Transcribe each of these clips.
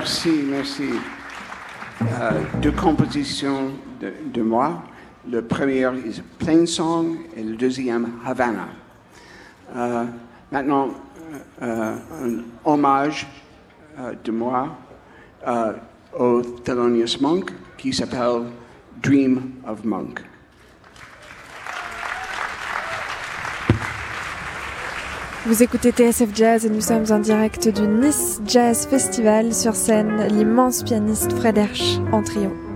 Merci, merci. Euh, deux compositions de, moi. Le premier est Plain Song et le deuxième Havana. Euh, maintenant, euh, un hommage de moi au Thelonious Monk qui s'appelle Dream of Monk. Vous écoutez TSF Jazz et nous sommes en direct du Nice Jazz Festival sur scène l'immense pianiste Fred Hersch en trio.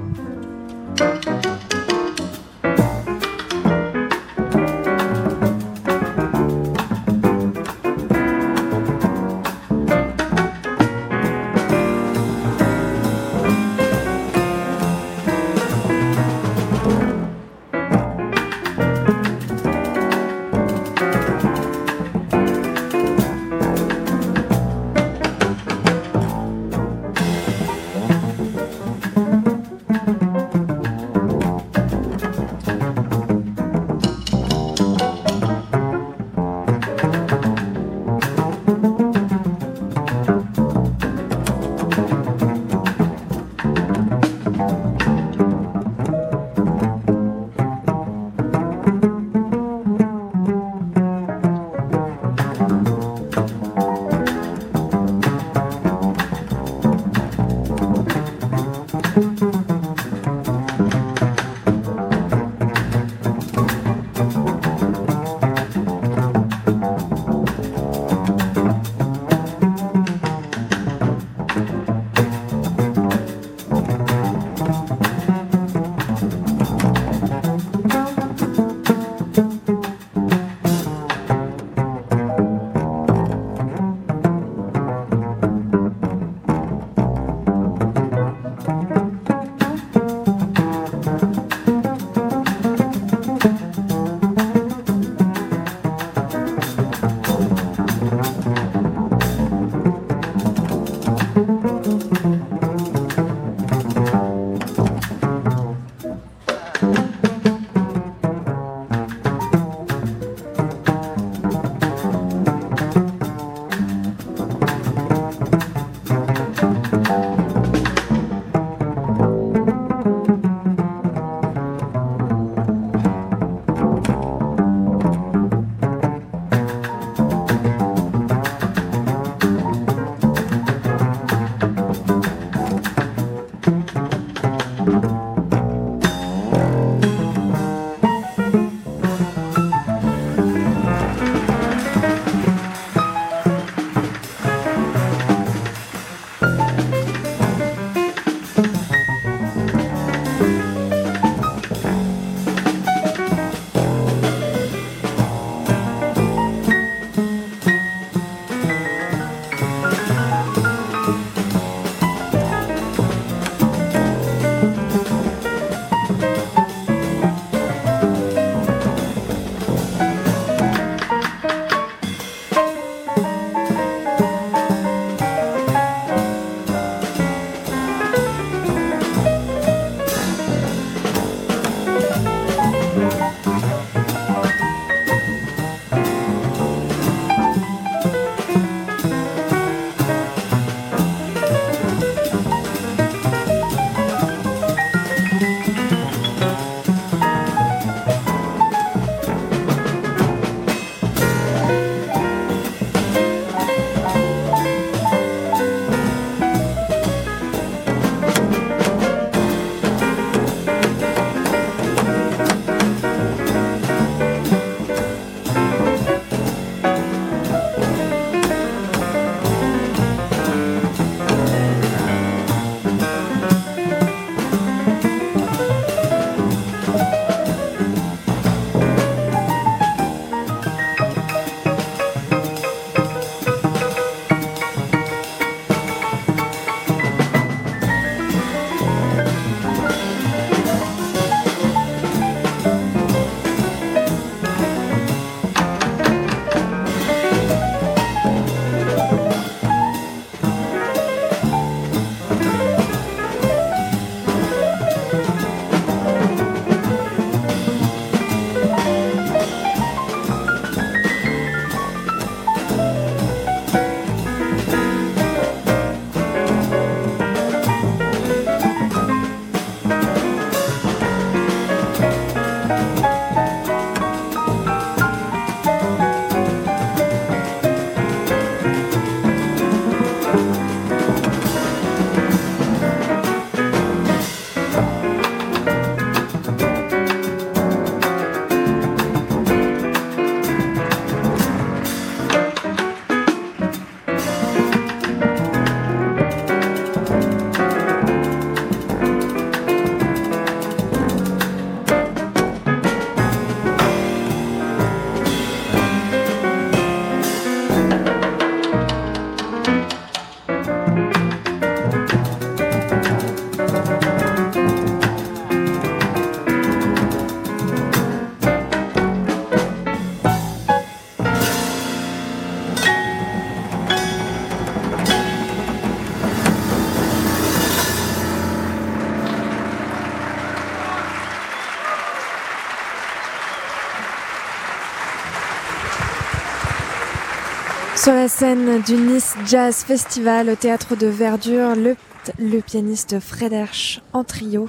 Sur la scène du Nice Jazz Festival au théâtre de Verdure, le, pianiste Fred Hersch en trio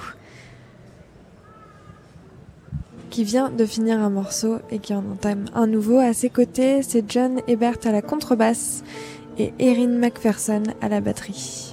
qui vient de finir un morceau et qui en entame un nouveau. À ses côtés, c'est John Ebert à la contrebasse et Erin McPherson à la batterie.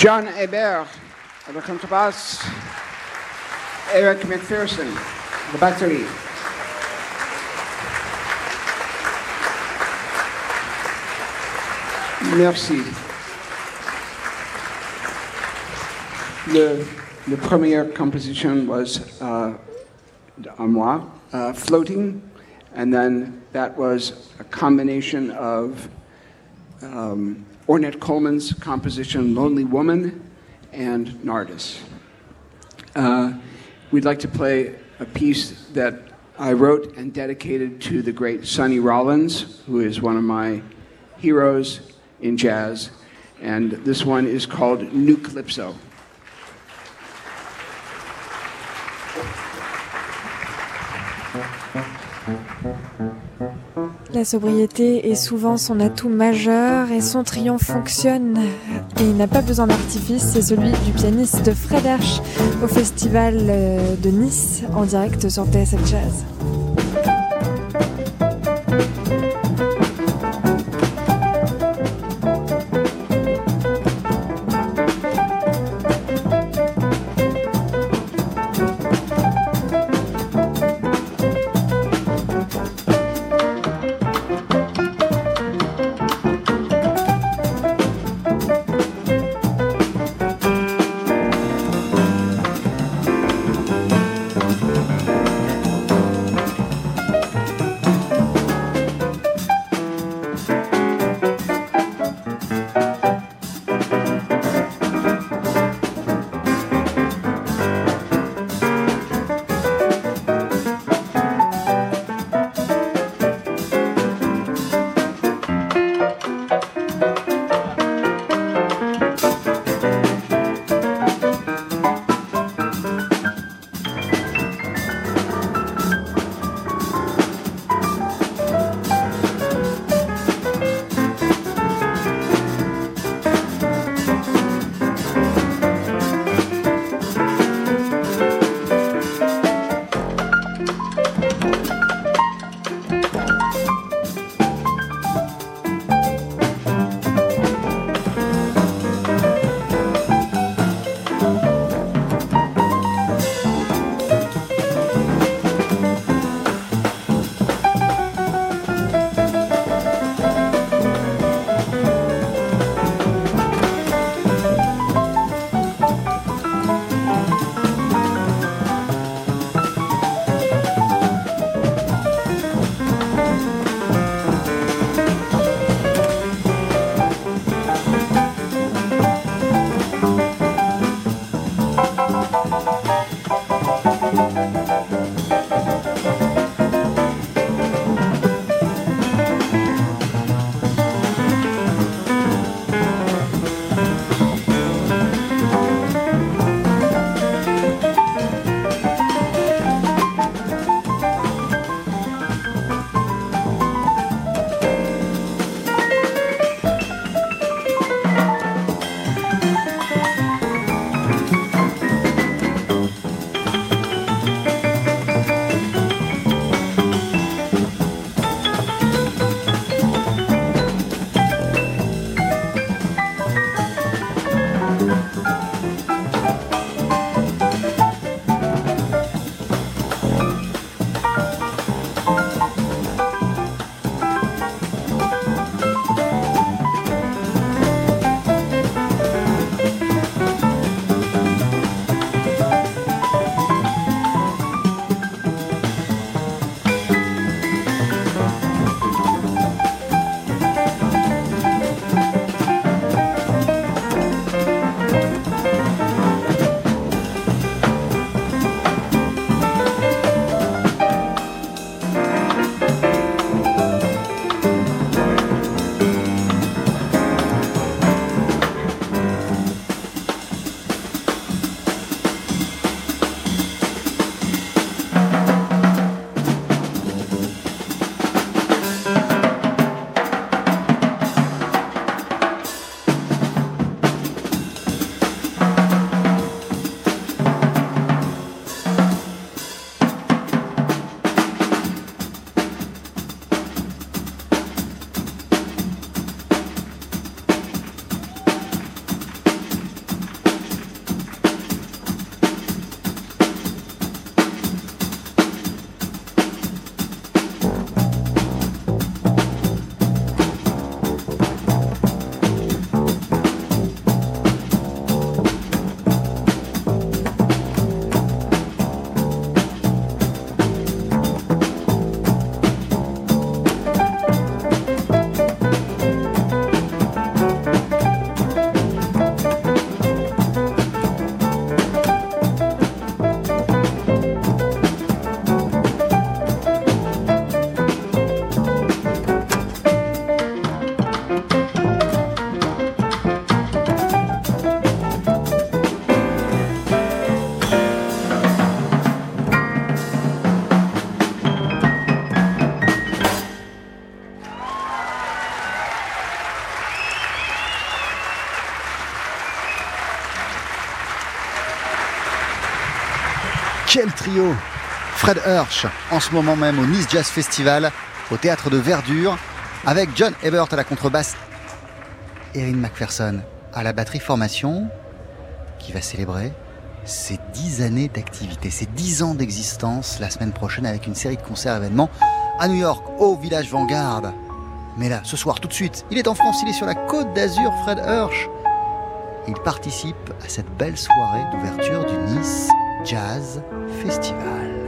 John Hébert à la contrebasse, Eric McPherson à la batterie. Merci. Le, the première composition was uh, uh, Floating, and then that was a combination of um, Ornette Coleman's composition Lonely Woman and Nardis. Uh, we'd like to play a piece that I wrote and dedicated to the great Sonny Rollins, who is one of my heroes in jazz. And this one is called New La sobriété est souvent son atout majeur et son triomphe fonctionne. Et il n'a pas besoin d'artifice, c'est celui du pianiste Fred Hersch au festival euh, de Nice en direct sur TSF Jazz. Fred Hirsch, en ce moment même au Nice Jazz Festival, au théâtre de Verdure, avec John Ebert à la contrebasse, Erin McPherson à la batterie formation, qui va célébrer ses 10 années d'activité, ses 10 ans d'existence la semaine prochaine avec une série de concerts événements à New York, au Village Vanguard. Mais là, ce soir, tout de suite, il est en France, il est sur la côte d'Azur, Fred Hirsch. Il participe à cette belle soirée d'ouverture du Nice Jazz Festival.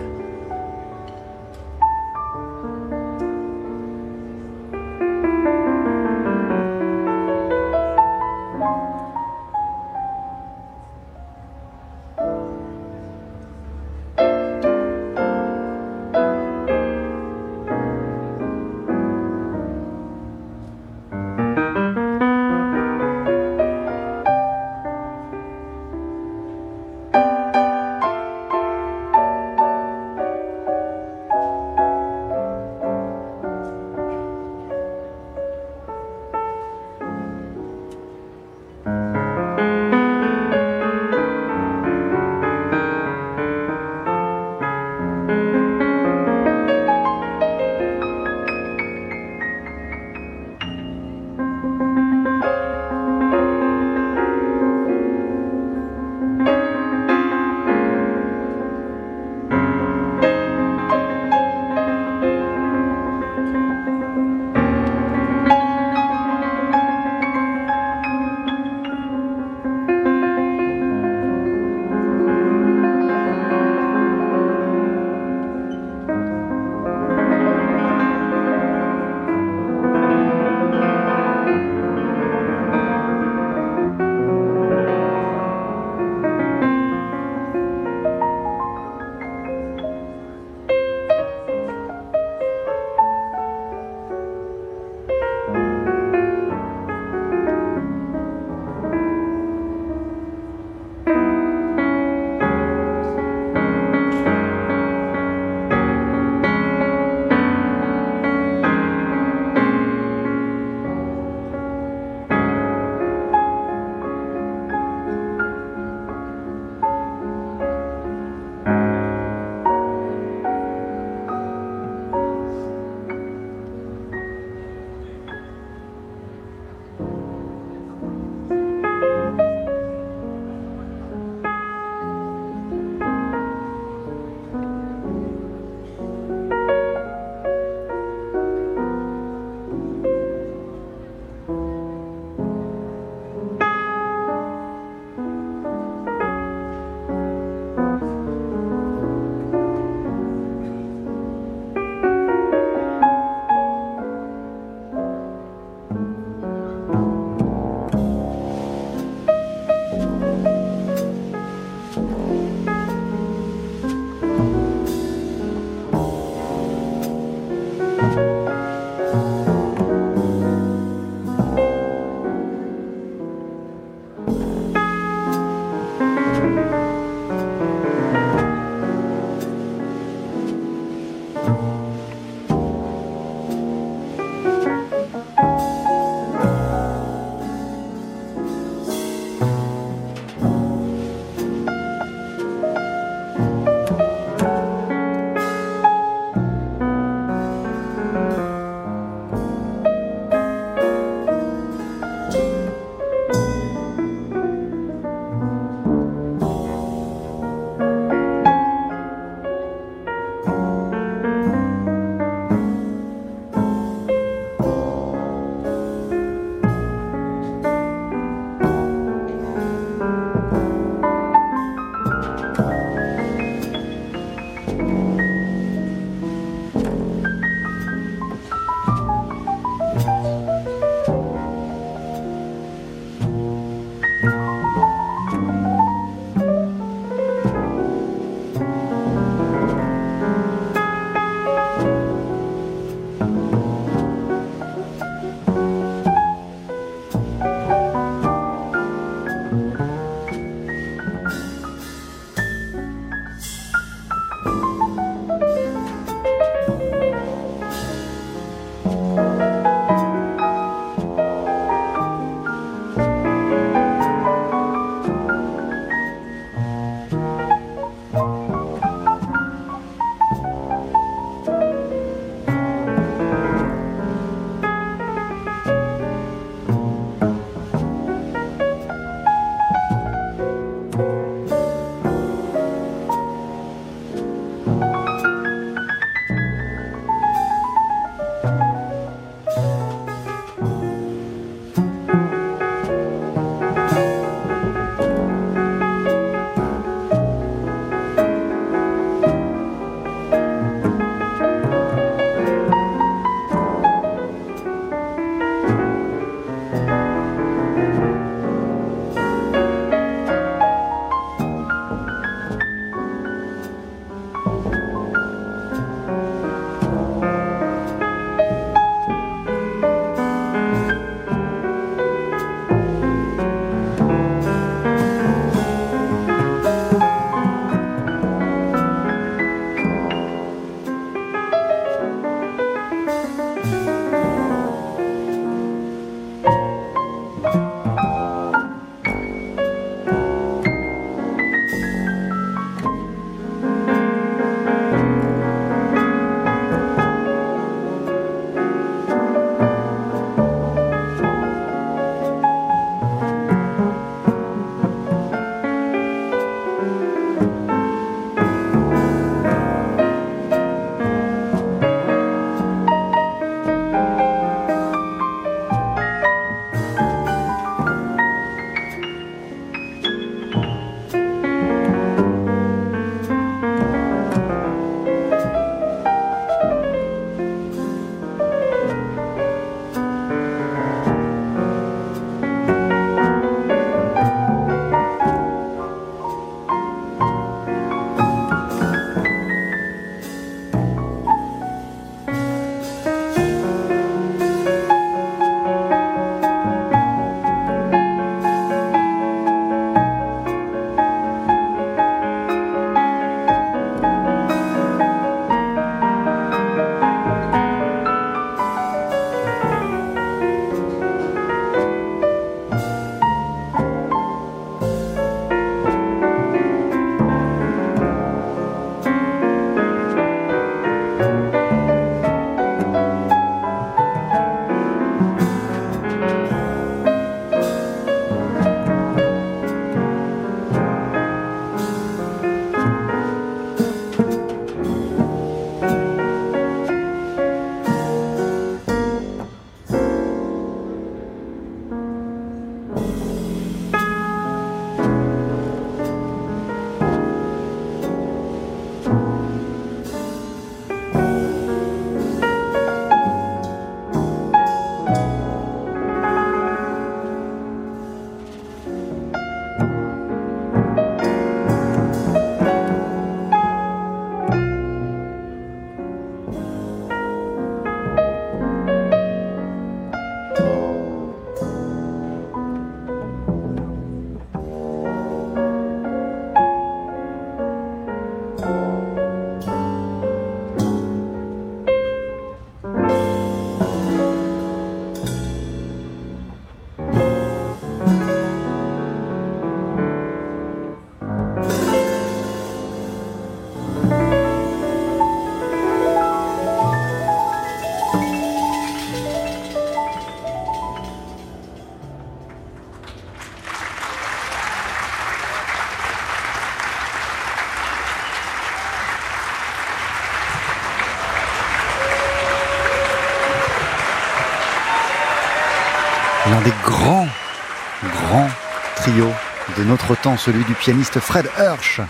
Notre temps, celui du pianiste Fred Hirsch.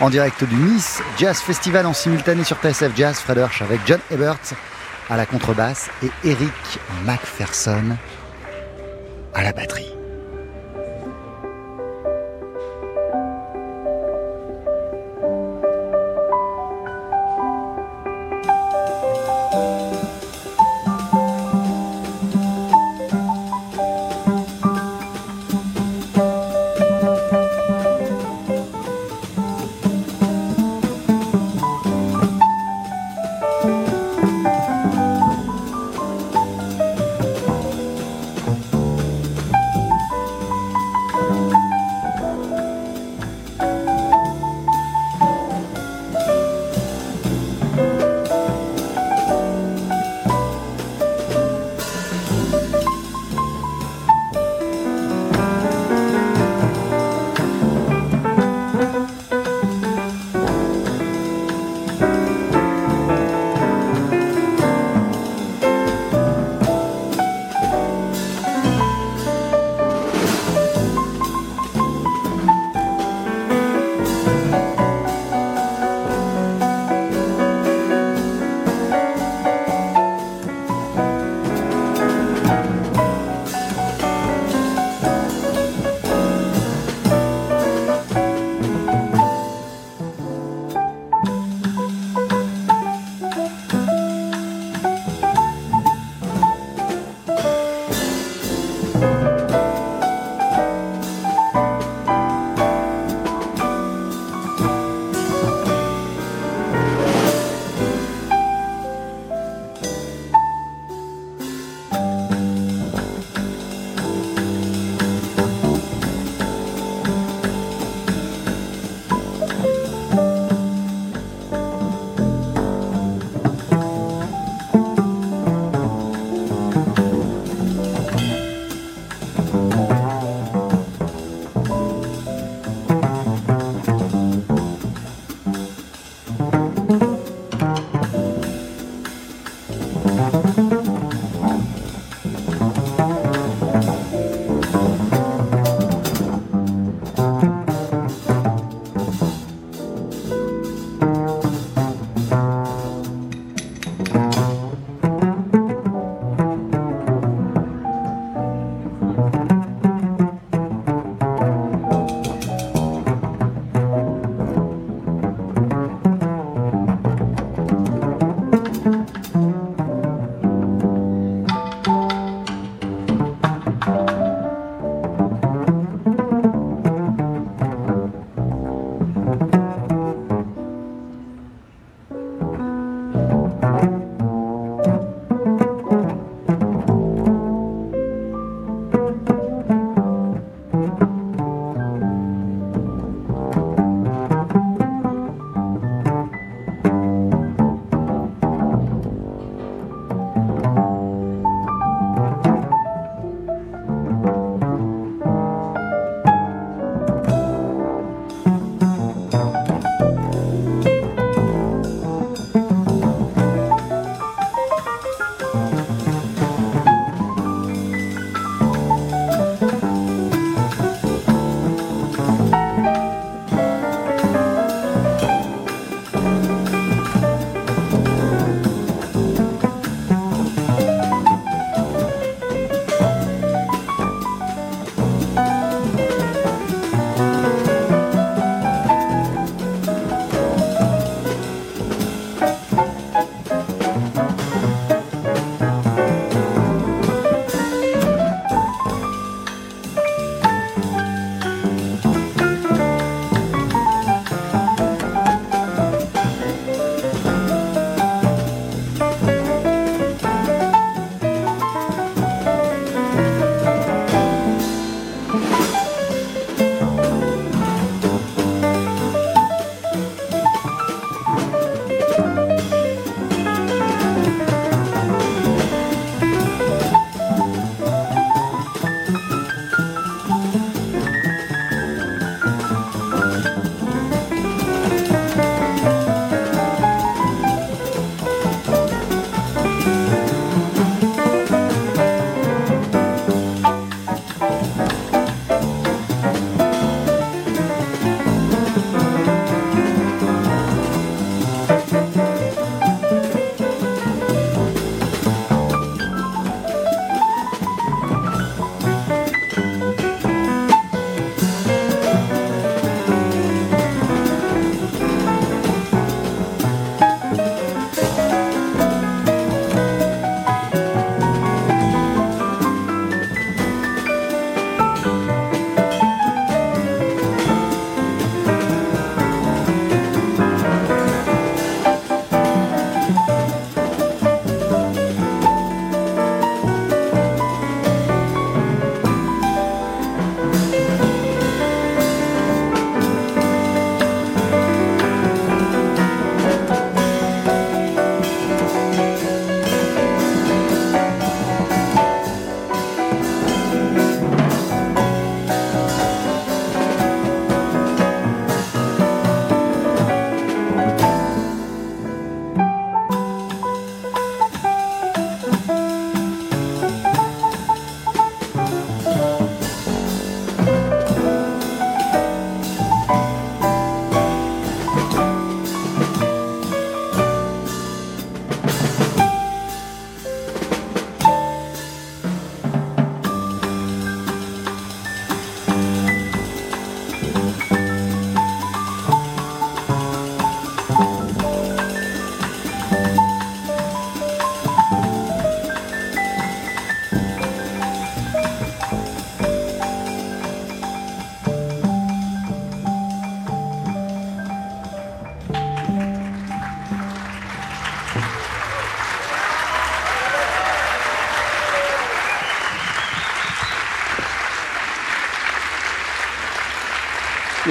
En direct du Nice Jazz Festival en simultané sur TSF Jazz, Fred Hirsch avec John Ebert à la contrebasse et Eric McPherson à la batterie.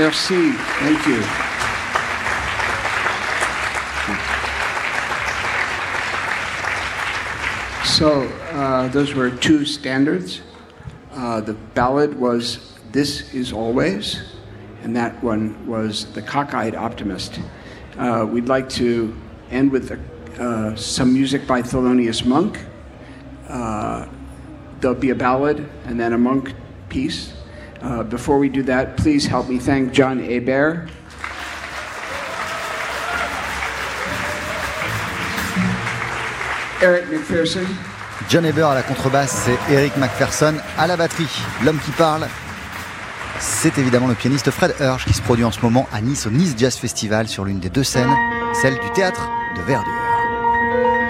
Merci. Thank you. So uh, those were two standards. Uh, the ballad was "This Is Always," and that one was "The Cockeyed Optimist." Uh, we'd like to end with uh, some music by Thelonious Monk. Uh, there'll be a ballad and then a monk piece. Uh, before we do that, please help me thank John Hebert. Eric McPherson. John Eber à la contrebasse et Eric McPherson à la batterie. L'homme qui parle, c'est évidemment le pianiste Fred Hirsch qui se produit en ce moment à Nice au Nice Jazz Festival sur l'une des deux scènes, celle du théâtre de Verdure.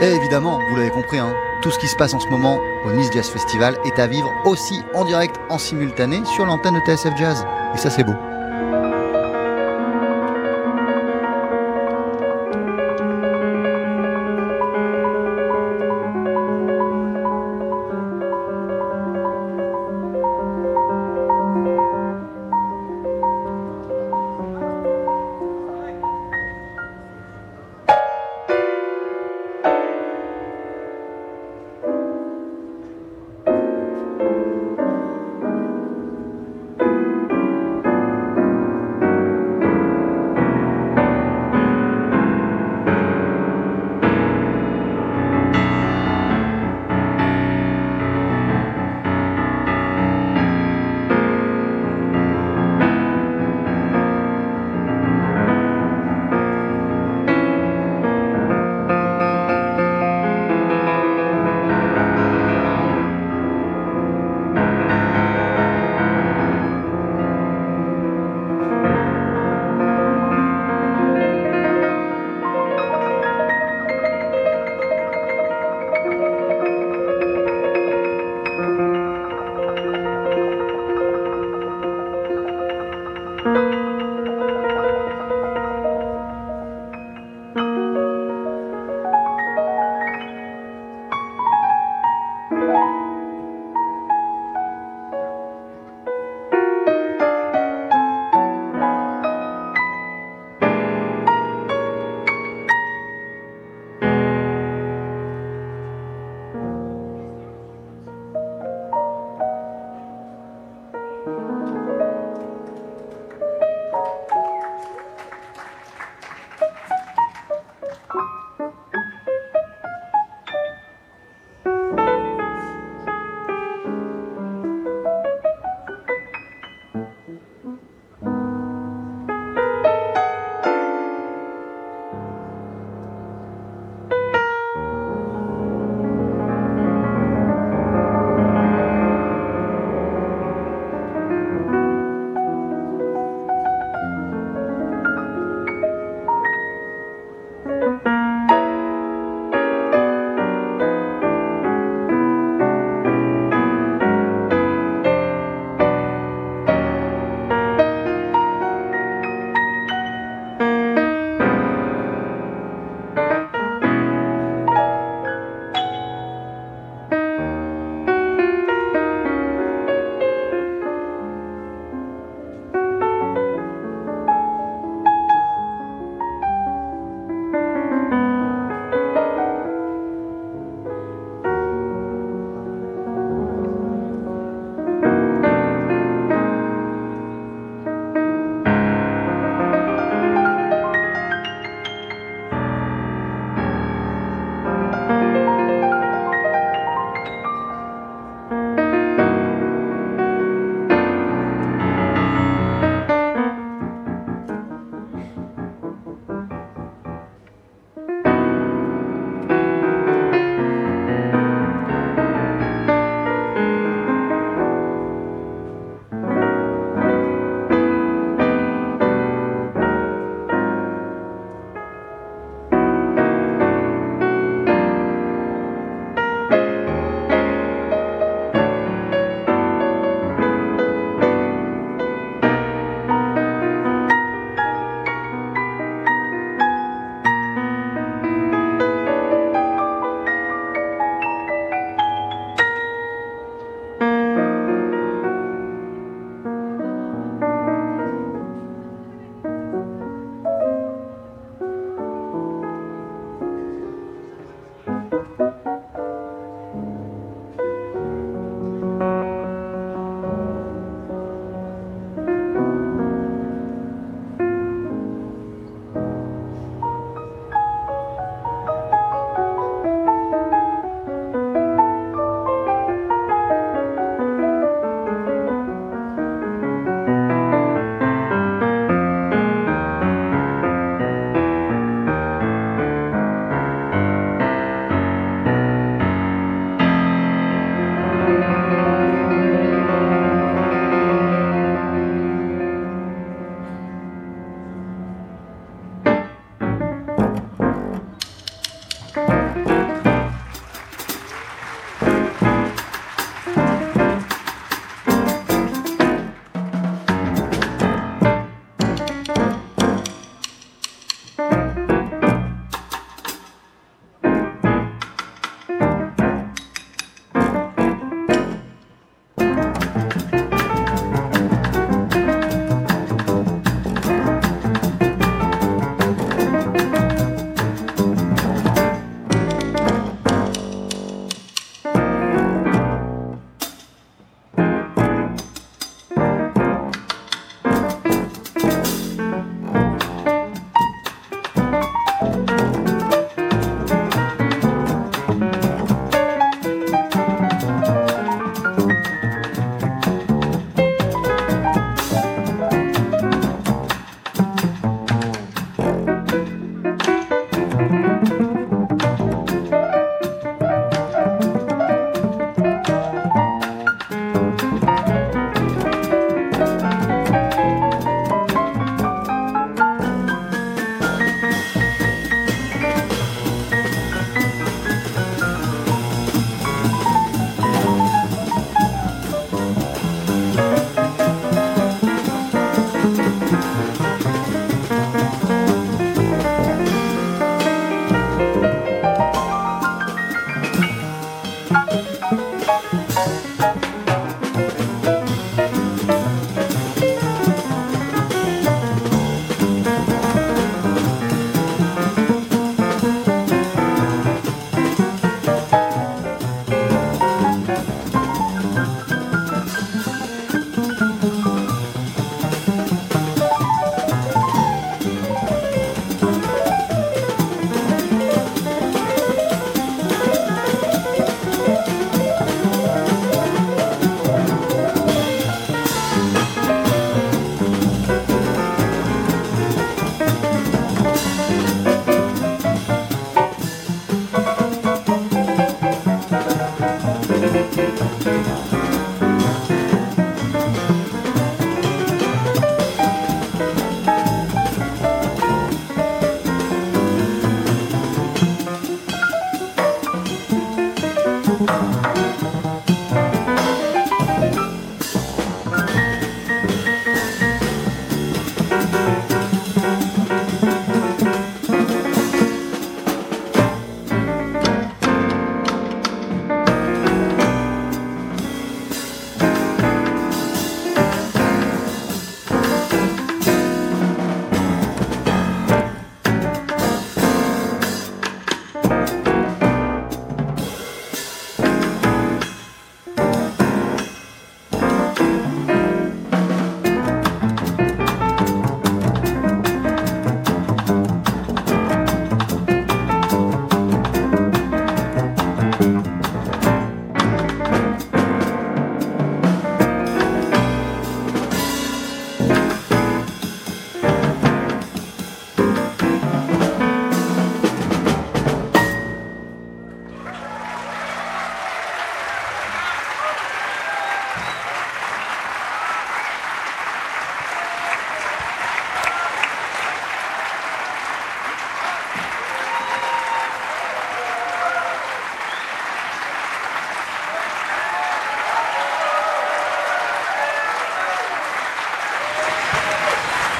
Et évidemment, vous l'avez compris, hein, tout ce qui se passe en ce moment au Nice Jazz Festival est à vivre aussi en direct, en simultané sur l'antenne de TSF Jazz. Et ça, c'est beau.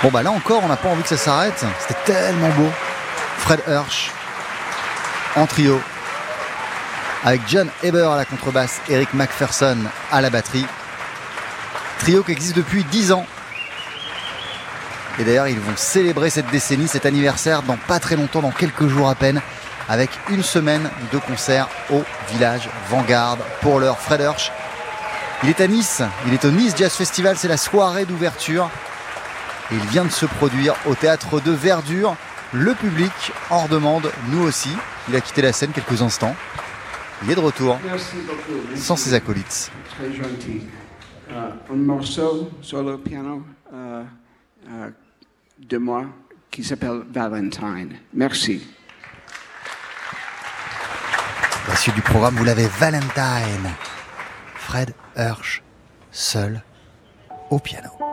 Bon bah là encore, on n'a pas envie que ça s'arrête. C'était tellement beau. Fred Hirsch en trio avec John Eber à la contrebasse, Eric McPherson à la batterie. Trio qui existe depuis 10 ans. Et d'ailleurs, ils vont célébrer cette décennie, cet anniversaire dans pas très longtemps, dans quelques jours à peine, avec une semaine de concerts au village Vanguard. Pour l'heure, Fred Hirsch, il est à Nice, il est au Nice Jazz Festival, c'est la soirée d'ouverture. Il vient de se produire au théâtre de Verdure. Le public en demande, nous aussi. Il a quitté la scène quelques instants. Il est de retour, sans ses acolytes. Très gentil. Euh, un morceau sur le piano euh, euh, de moi qui s'appelle Valentine. Merci. La suite du programme, vous l'avez Valentine. Fred Hirsch, seul au piano.